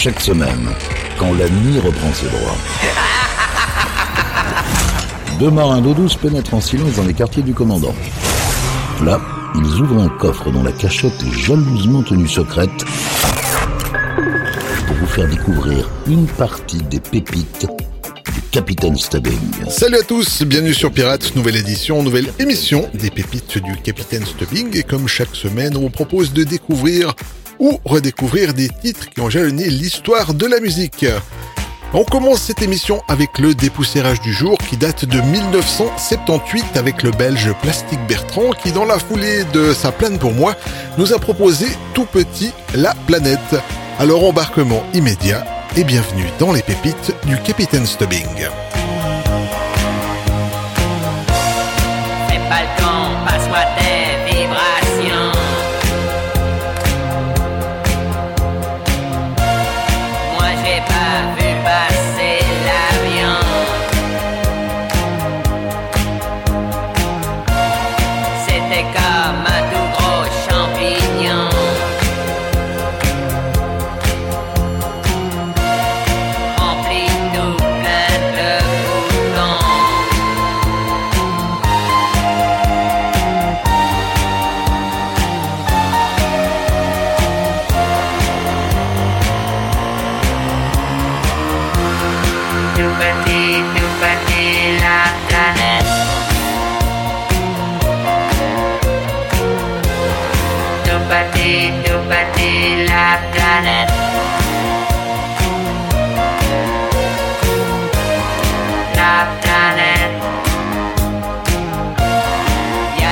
Chaque semaine, quand la nuit reprend ses droits. Deux marins d'eau douce pénètrent en silence dans les quartiers du commandant. Là, ils ouvrent un coffre dont la cachette est jalousement tenue secrète pour vous faire découvrir une partie des pépites du Capitaine Stubbing. Salut à tous, bienvenue sur Pirates, nouvelle édition, nouvelle émission des pépites du Capitaine Stubbing. Et comme chaque semaine, on vous propose de découvrir ou redécouvrir des titres qui ont jalonné l'histoire de la musique. On commence cette émission avec le dépoussiérage du jour qui date de 1978 avec le belge Plastique Bertrand qui dans la foulée de sa plane pour moi nous a proposé tout petit La Planète. Alors embarquement immédiat et bienvenue dans les pépites du Capitaine Stubbing.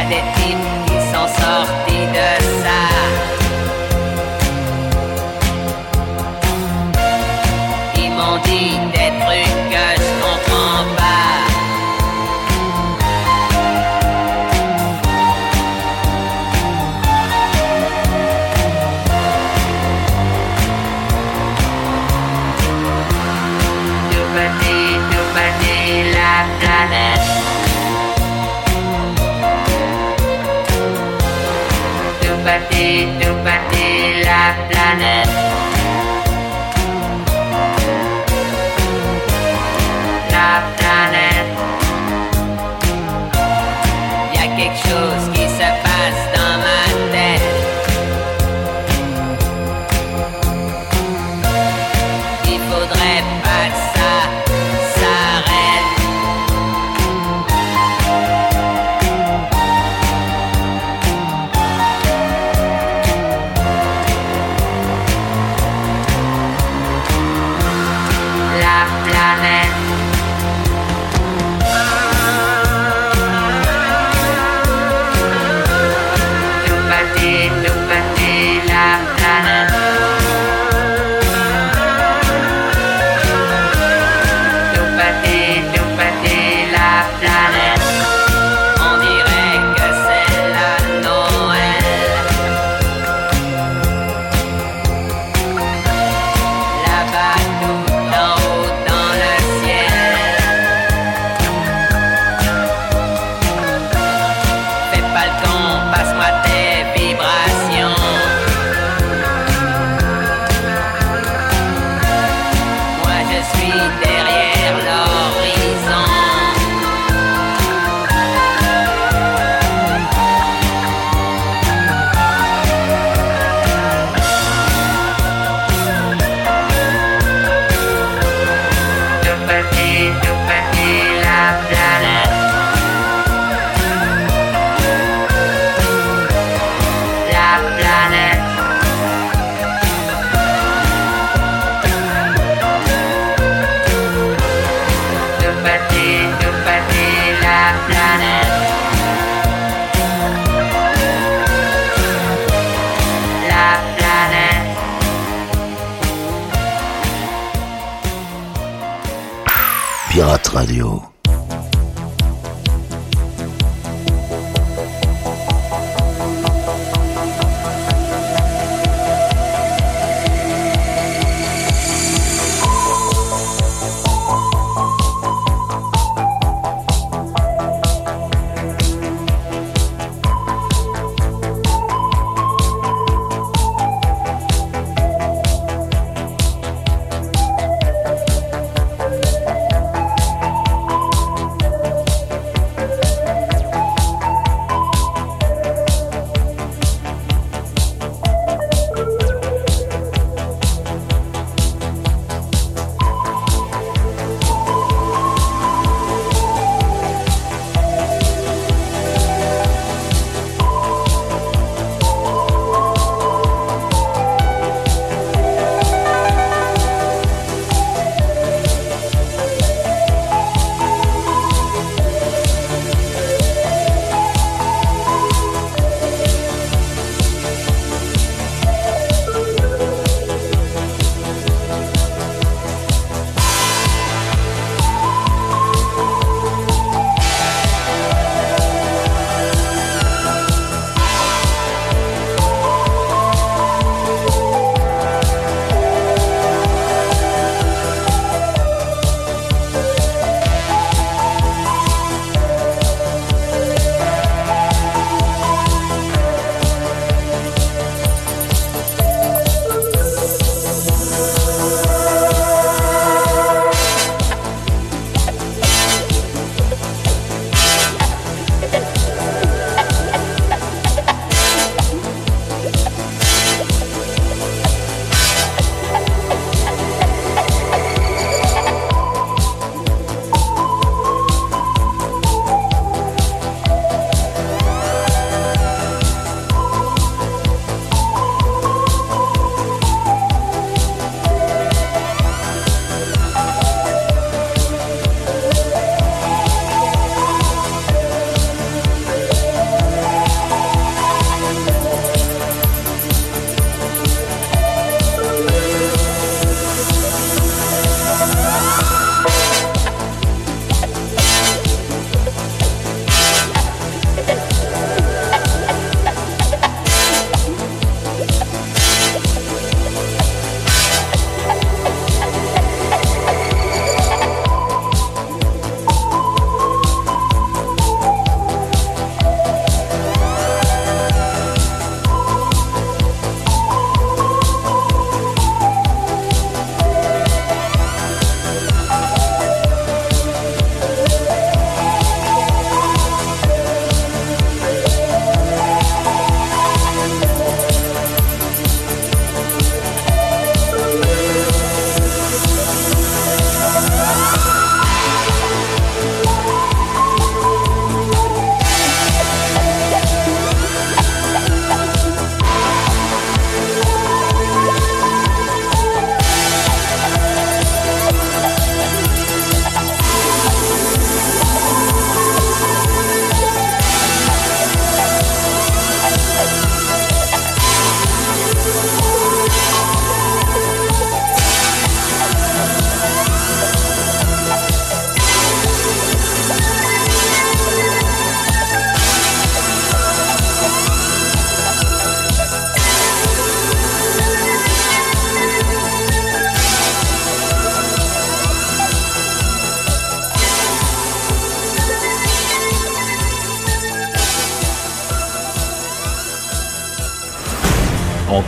Y a des types qui sont sortis Radio.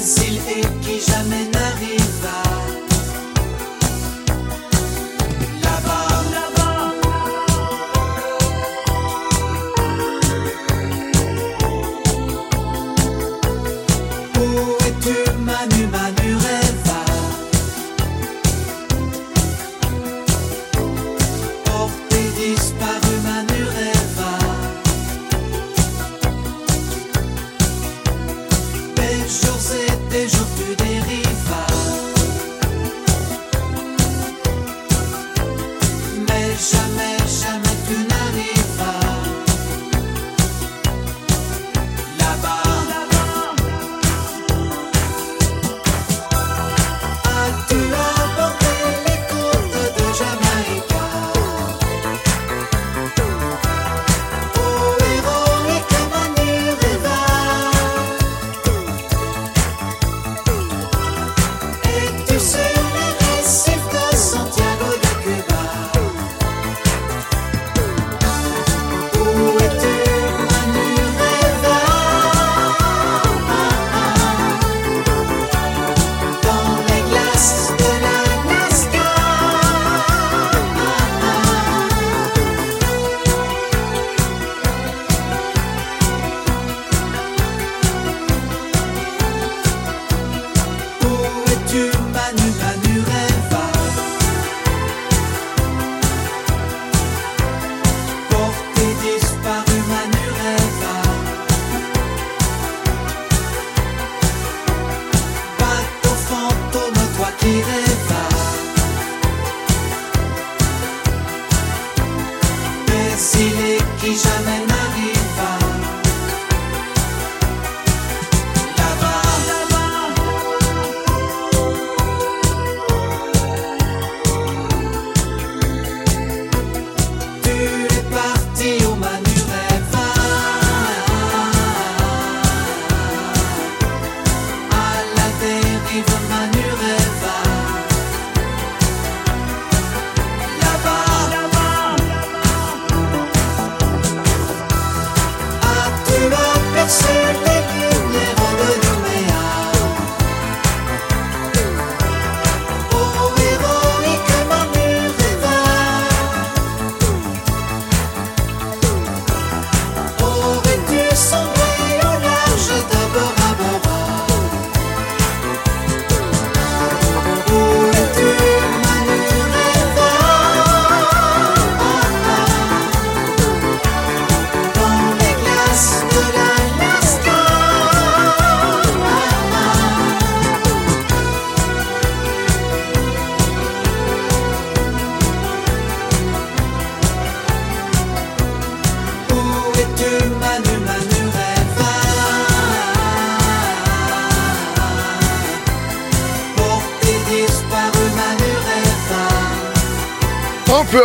les et qui jamais peu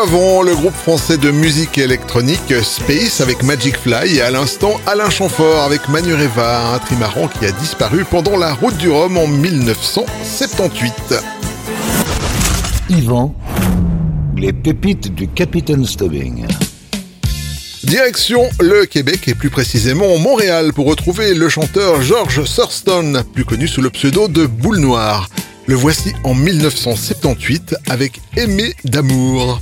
avant, le groupe français de musique électronique Space avec Magic Fly et à l'instant Alain Chamfort avec Manureva, un trimaran qui a disparu pendant la route du Rhum en 1978. Yvan, les pépites du Capitaine Stubbing. Direction le Québec et plus précisément Montréal pour retrouver le chanteur George Thurston, plus connu sous le pseudo de Boule Noire. Le voici en 1978 avec Aimé d'amour.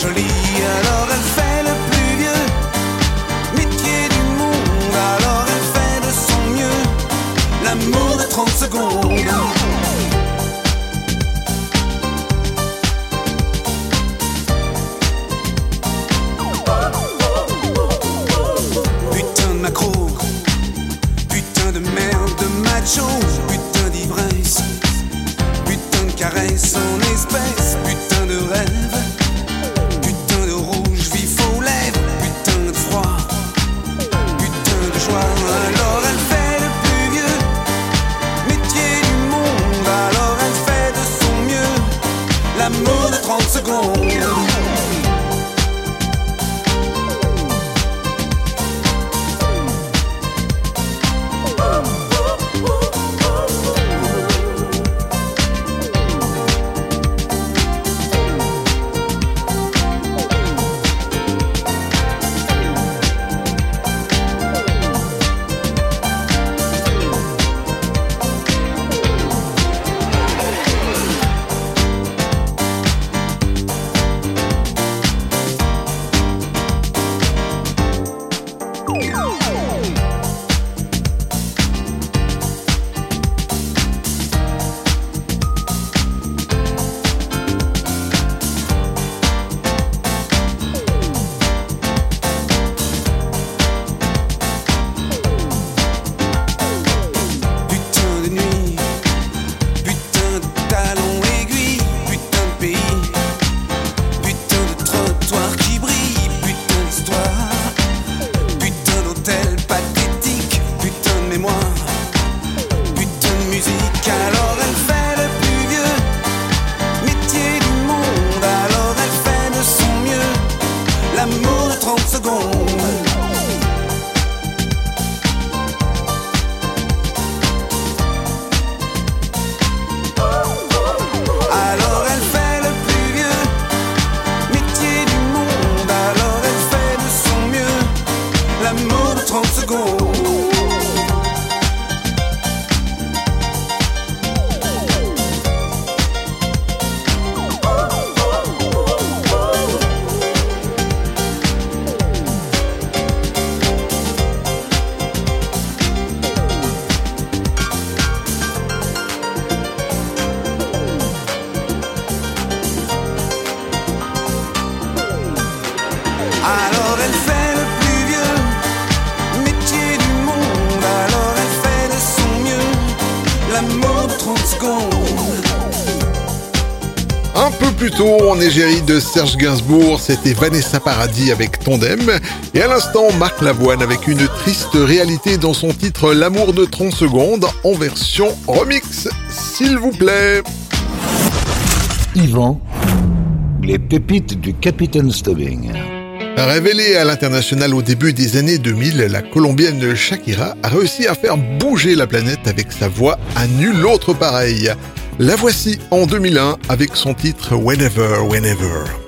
说离别了。Serge Gainsbourg, c'était Vanessa Paradis avec Tondem. Et à l'instant, Marc Lavoine avec une triste réalité dans son titre L'amour de 30 secondes en version remix, s'il vous plaît. Yvan, les pépites du Capitaine Stubbing. Révélée à l'international au début des années 2000, la colombienne Shakira a réussi à faire bouger la planète avec sa voix à nul autre pareil. La voici en 2001 avec son titre Whenever, Whenever.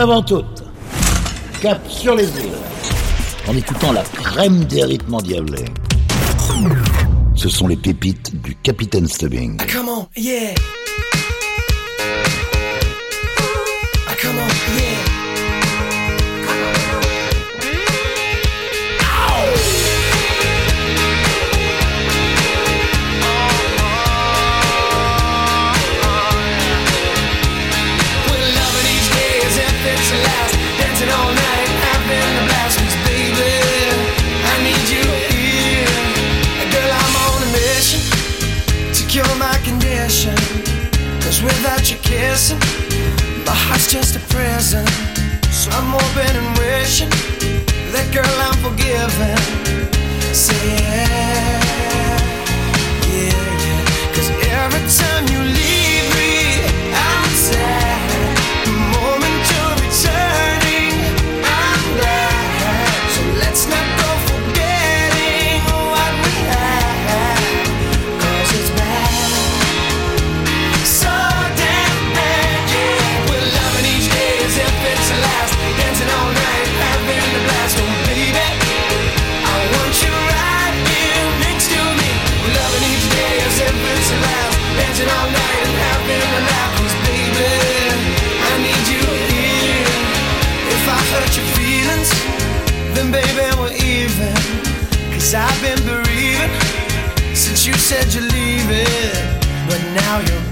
avant toute, cap sur les îles, en écoutant la crème des rythmes endiablés. Ce sont les pépites du Capitaine Stubbing. Ah, Comment? Yeah! just a prison. So I'm hoping and wishing that girl I'm forgiven. Say yeah, yeah, yeah. Cause every time you leave. said you're leaving, but now you're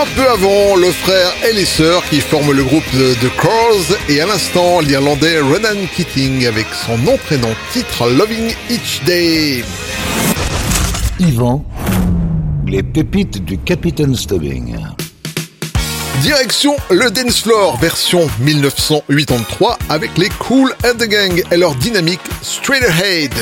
Un peu avant, le frère et les sœurs qui forment le groupe The Crawls et à l'instant l'Irlandais Ronan Keating avec son nom prénom titre Loving Each Day. Yvan, les pépites du Capitaine Stubbing. Direction le Dancefloor version 1983 avec les Cool and the Gang et leur dynamique Straight Ahead.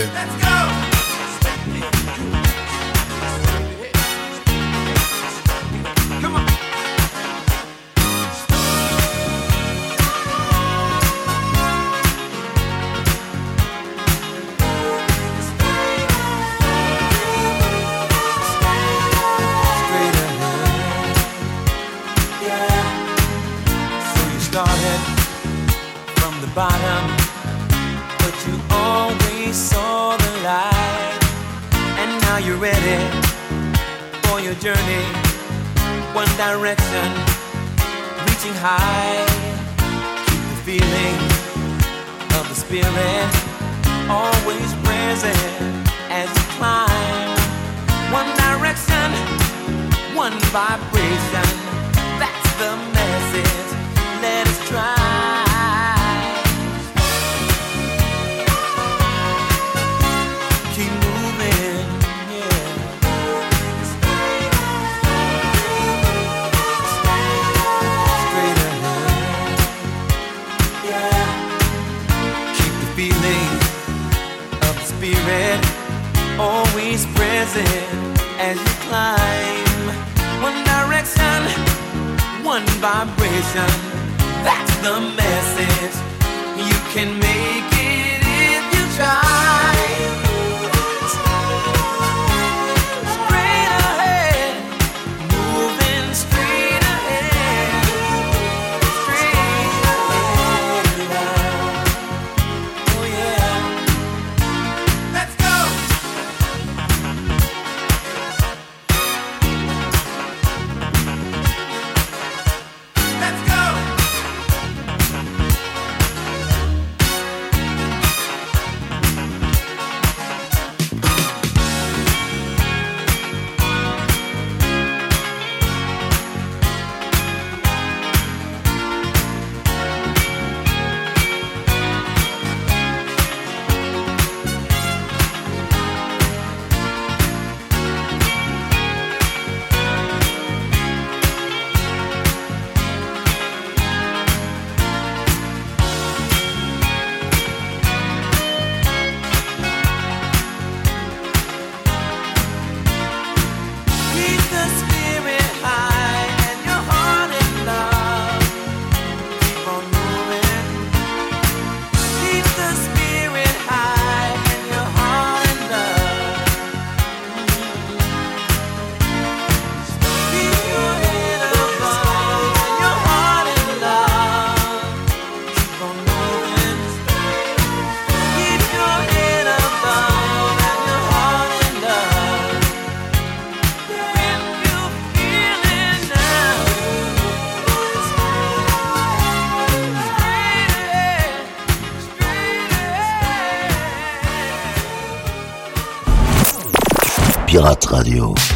Radio.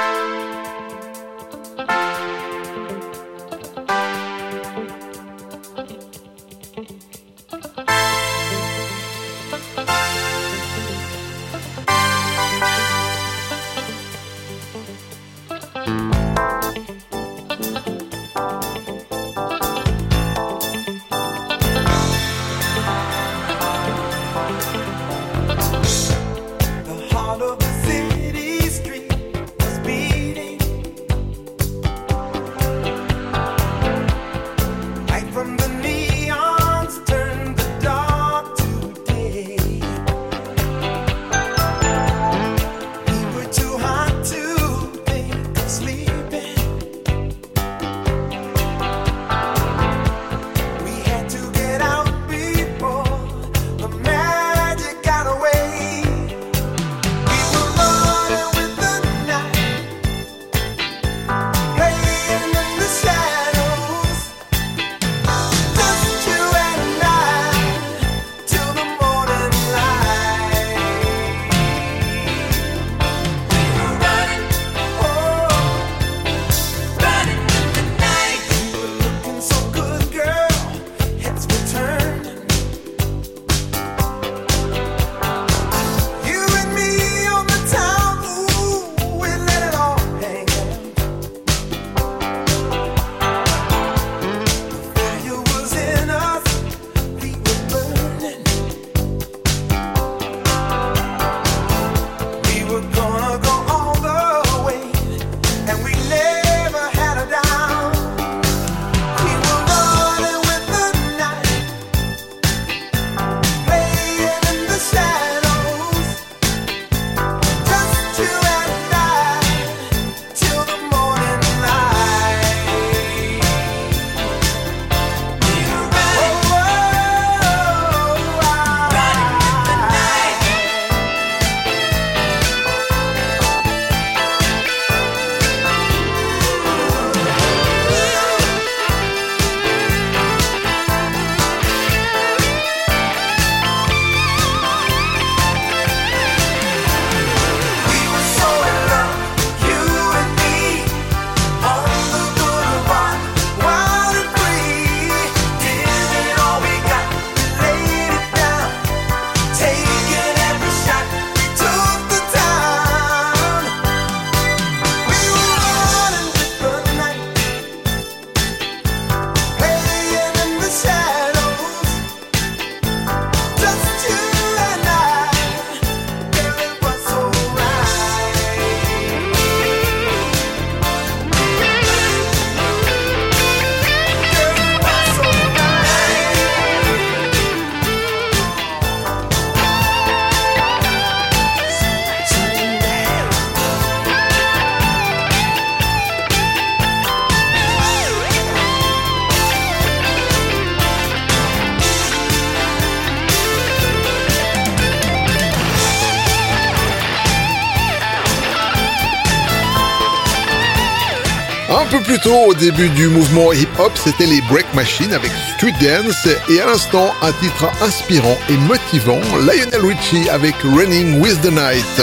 tôt au début du mouvement hip-hop, c'était les Break Machine avec Street Dance et à l'instant un titre inspirant et motivant, Lionel Richie avec Running with the Night.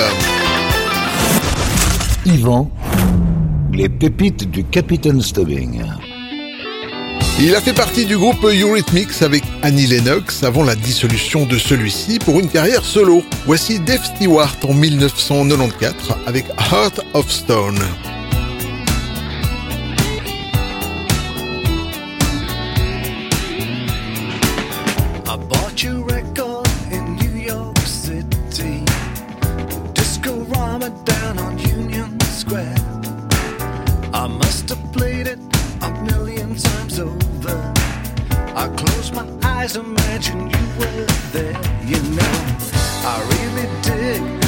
Yvan, les pépites du Capitaine Stubbing. Il a fait partie du groupe Eurythmics avec Annie Lennox avant la dissolution de celui-ci pour une carrière solo. Voici Dave Stewart en 1994 avec Heart of Stone. close my eyes, imagine you were there, you know. I really dig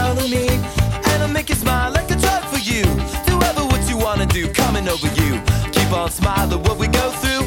mind like a drug for you. Do ever what you wanna do, coming over you. Keep on smiling what we go through.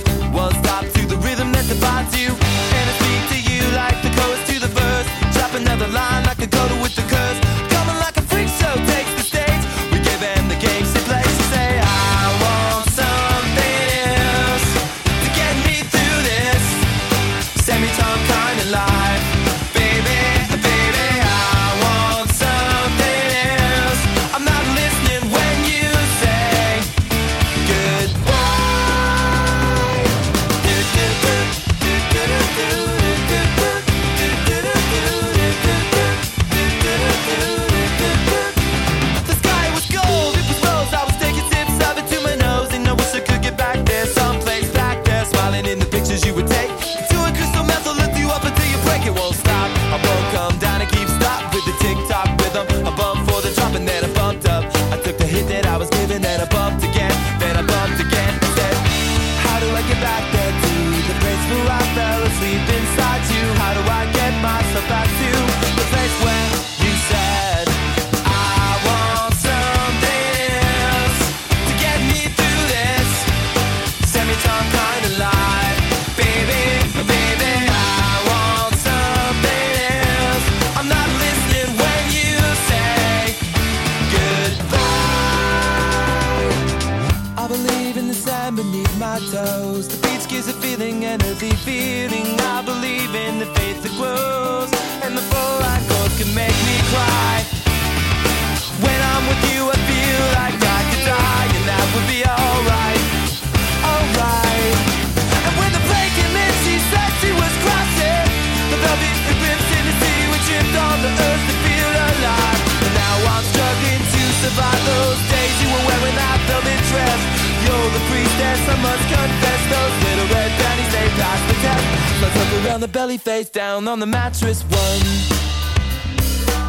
I must confess Those little red panties, they pass the test. Let's look around the belly face down on the mattress One.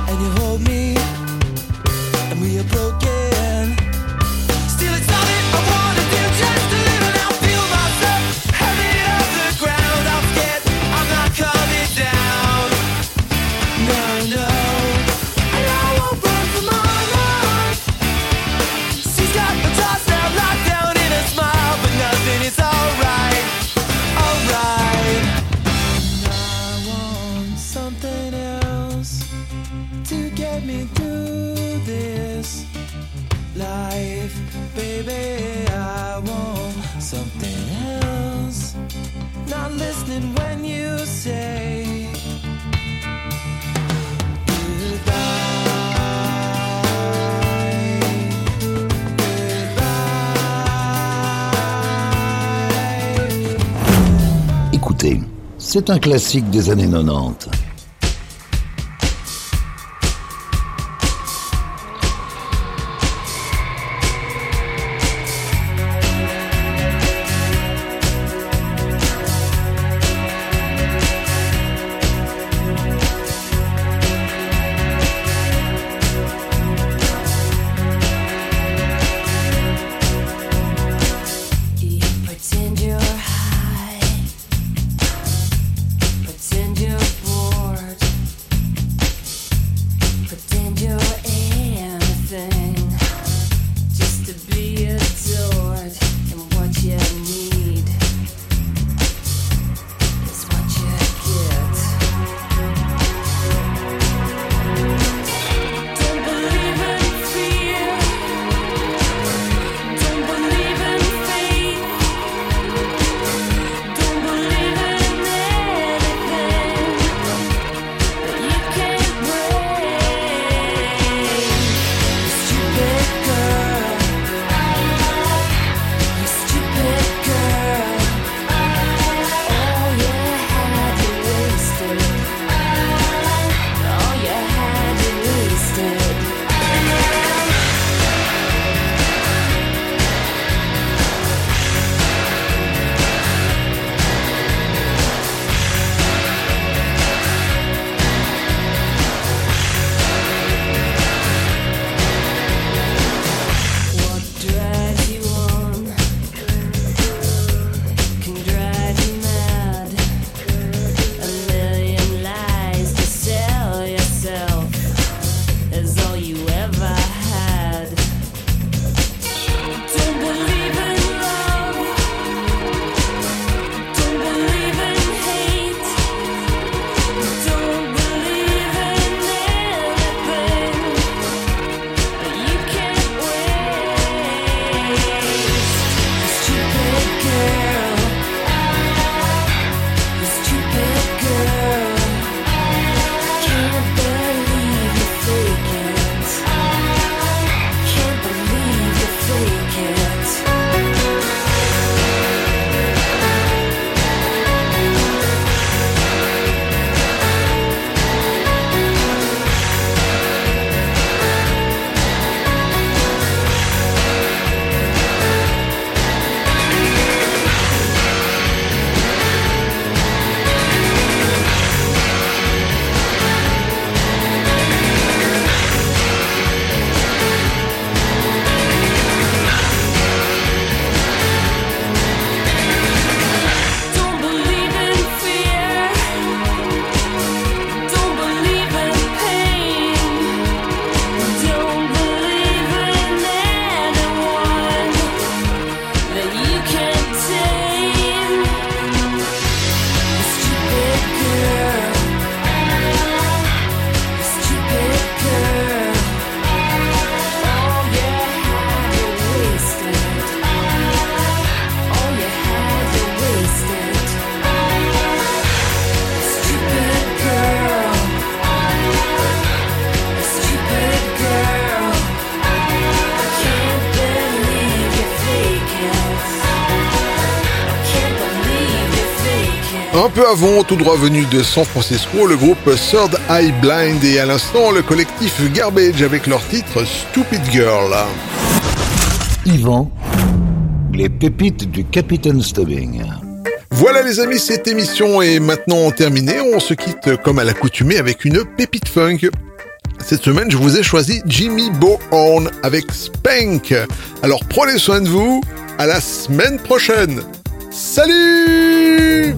And you hold me And we are broken. Écoutez, c'est un classique des années 90. Peu avant, tout droit venu de San Francisco, le groupe Third Eye Blind et à l'instant le collectif Garbage avec leur titre Stupid Girl. Yvan, les pépites du Capitaine Stubbing. Voilà les amis, cette émission est maintenant terminée. On se quitte comme à l'accoutumée avec une pépite funk. Cette semaine, je vous ai choisi Jimmy Bohorn avec Spank. Alors prenez soin de vous. À la semaine prochaine. Salut